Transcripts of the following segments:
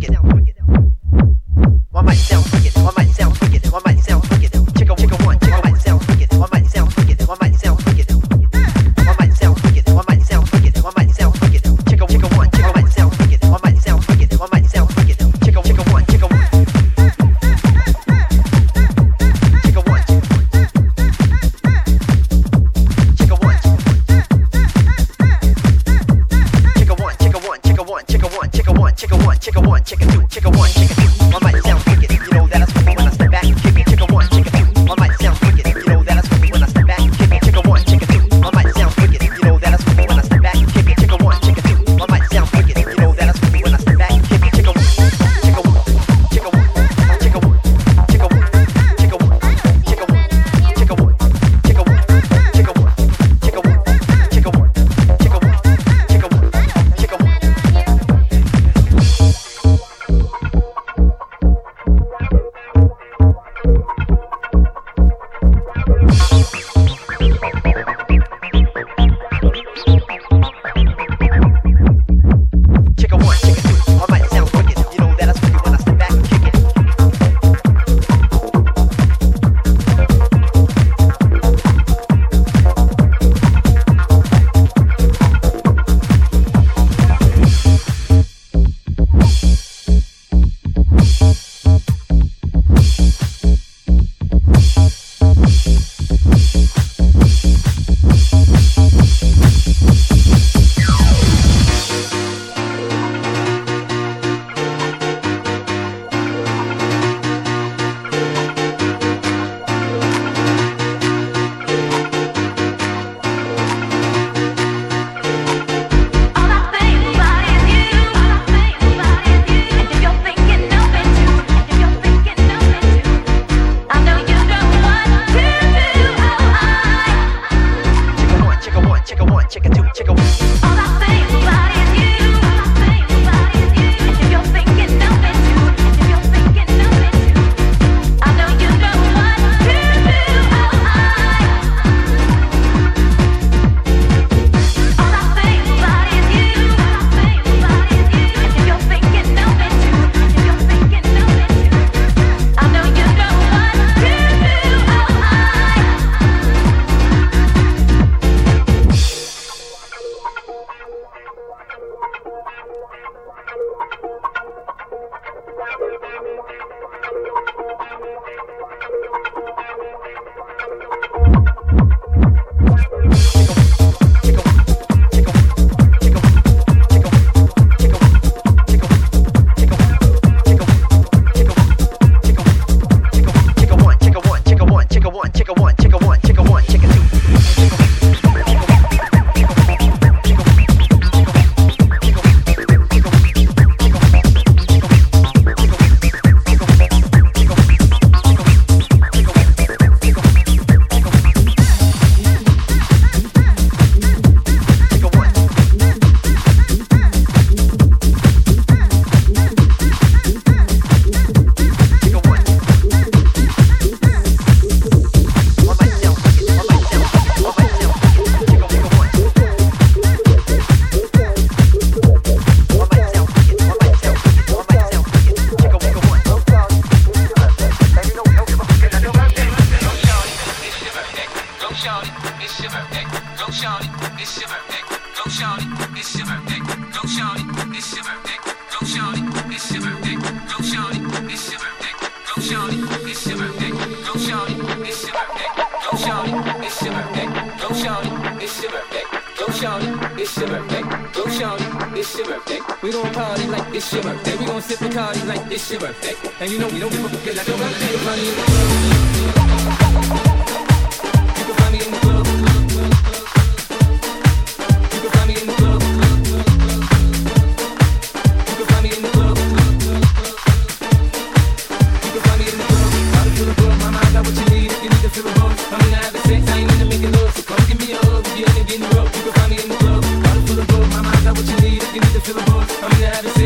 get it down.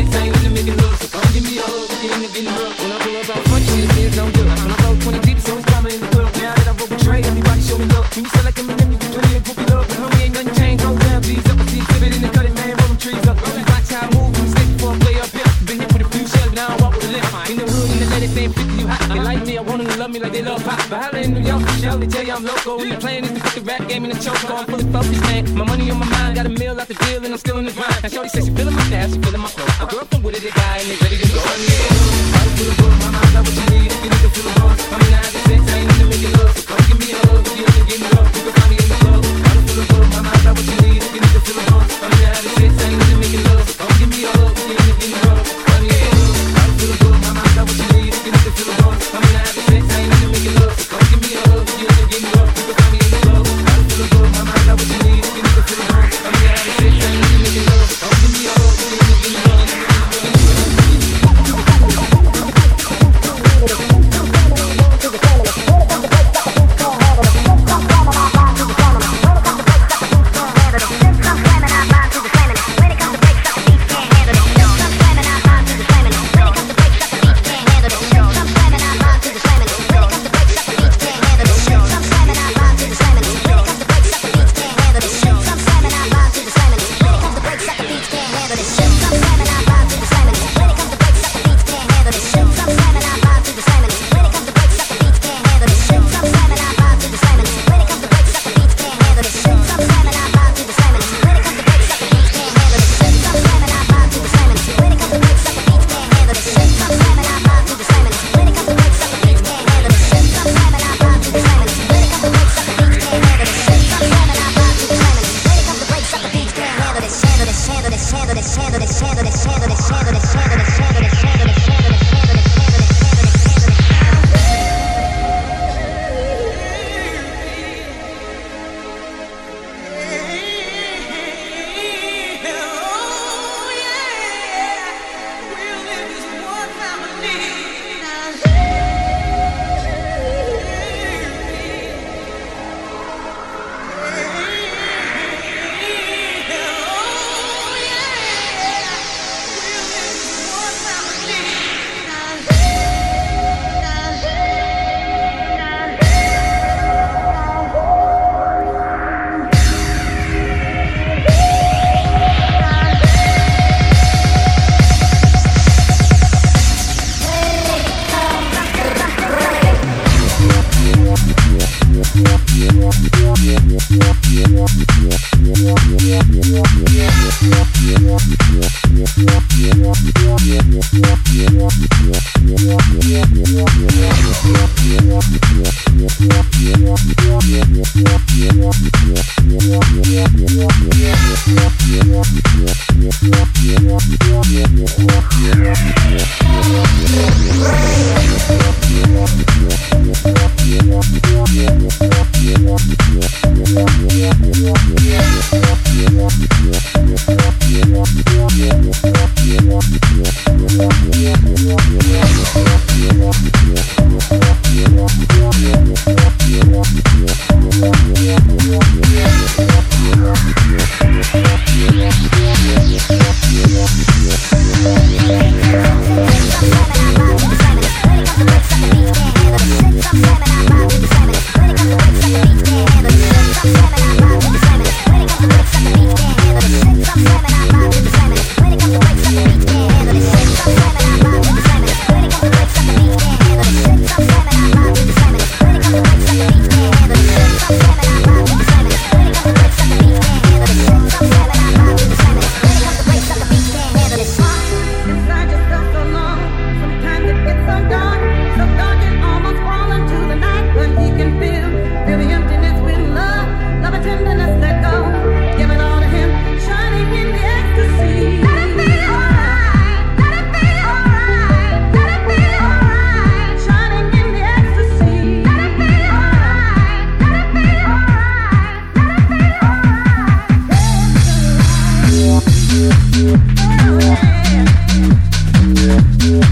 Big thing, let make it look. So come give me a hug, she ain't getting hurt. When I pull up, I'm punching the kids, I'm good. When I throw 20 deep, so it's coming in the club. Now that I roll with Trey, everybody show me up. When You select like a then you can plenty of groupie love. The homie ain't nothing changed, go down, please up. See, give it in the cutting, man, roll them trees up. Watch how I move, I'm stick for play up. Been here with a few shots, now I walk with a limp. In the hood, in the lady, saying 50, you hot. They like me, I wanna love me like they love pop. But holla in New York, shell, they tell you I'm loco. Yeah. The plan this to put rap game in the choke. I'm fully focused, man. My money on my mind, got a mill out the deal, and I'm still in the grind. Now, Shorty says she feeling my staff, she feeling my flow. Thank you.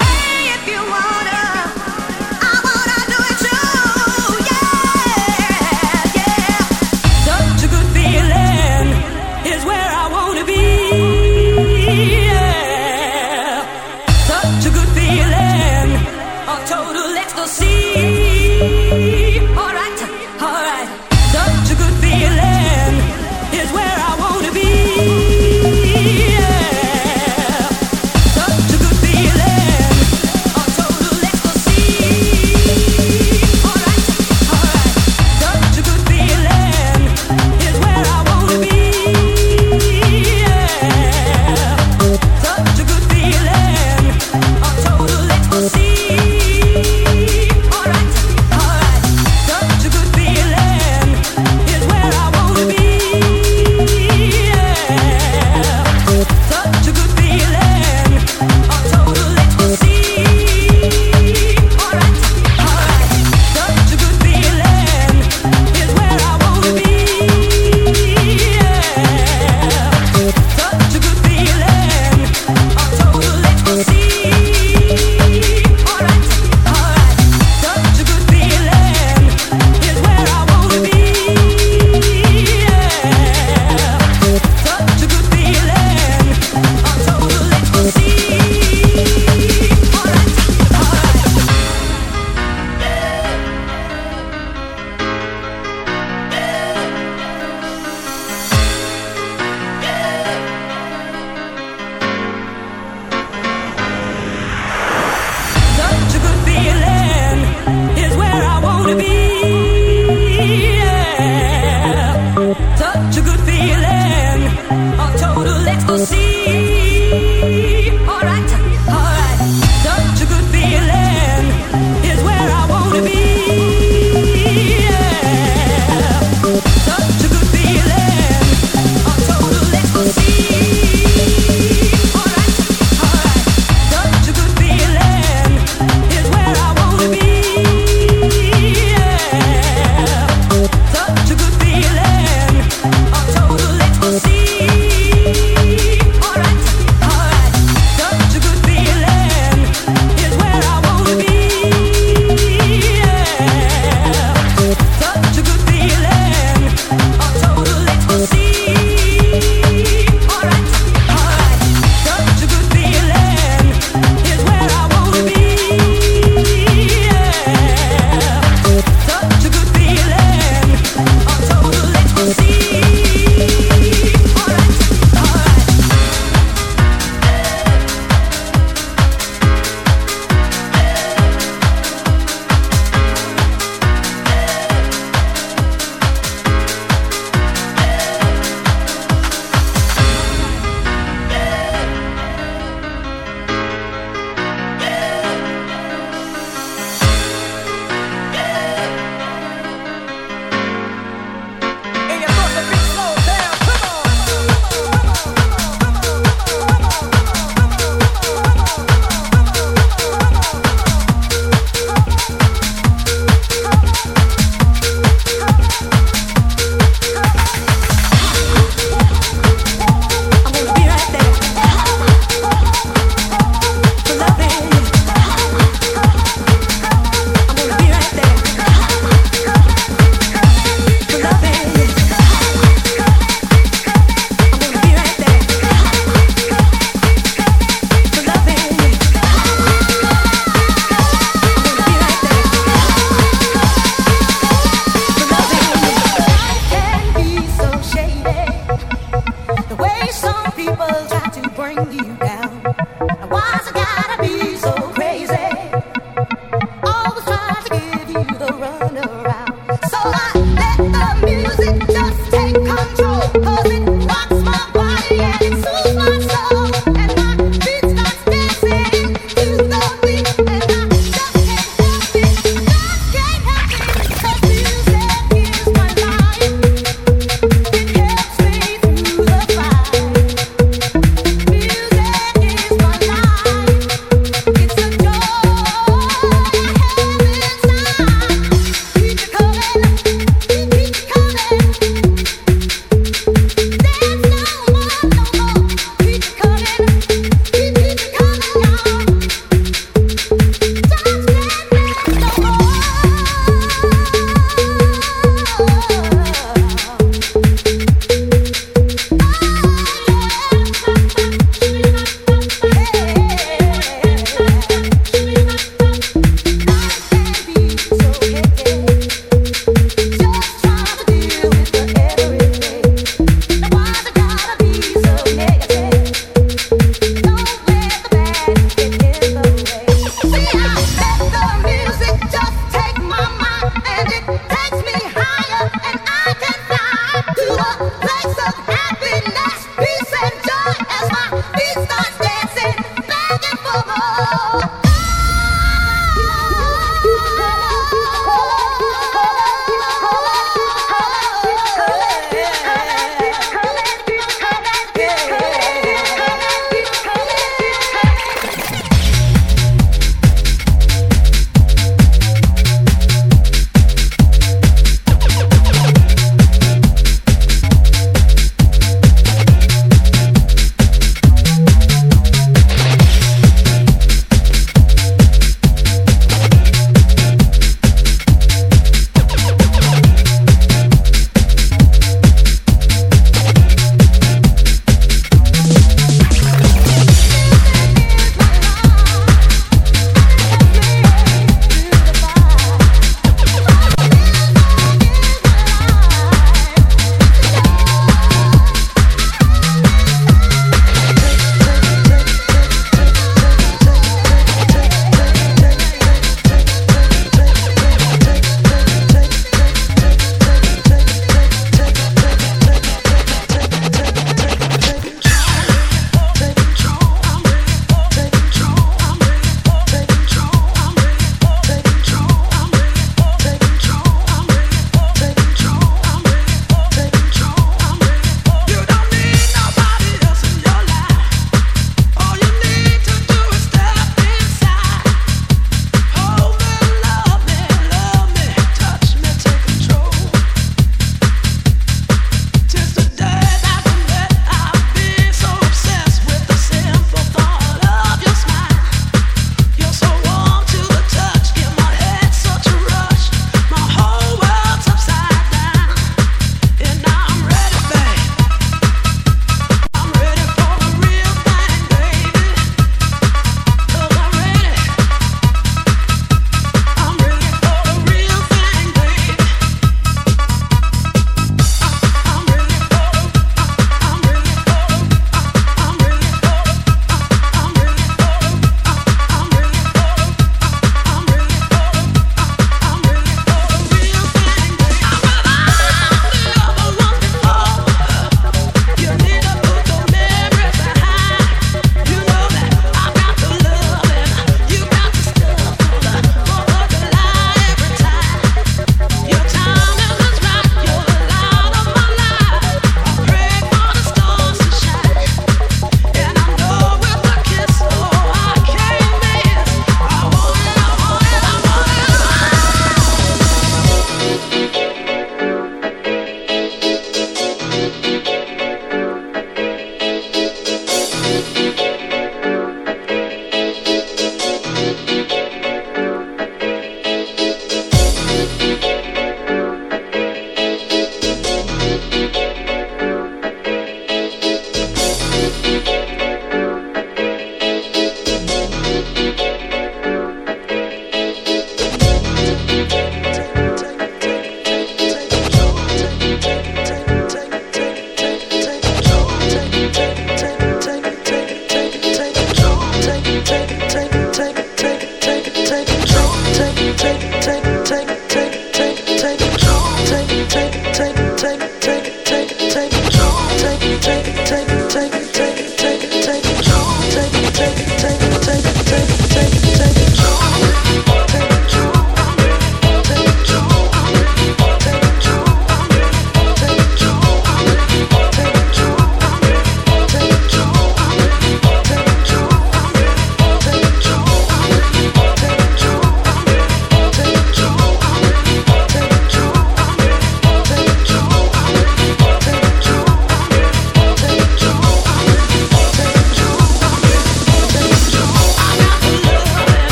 it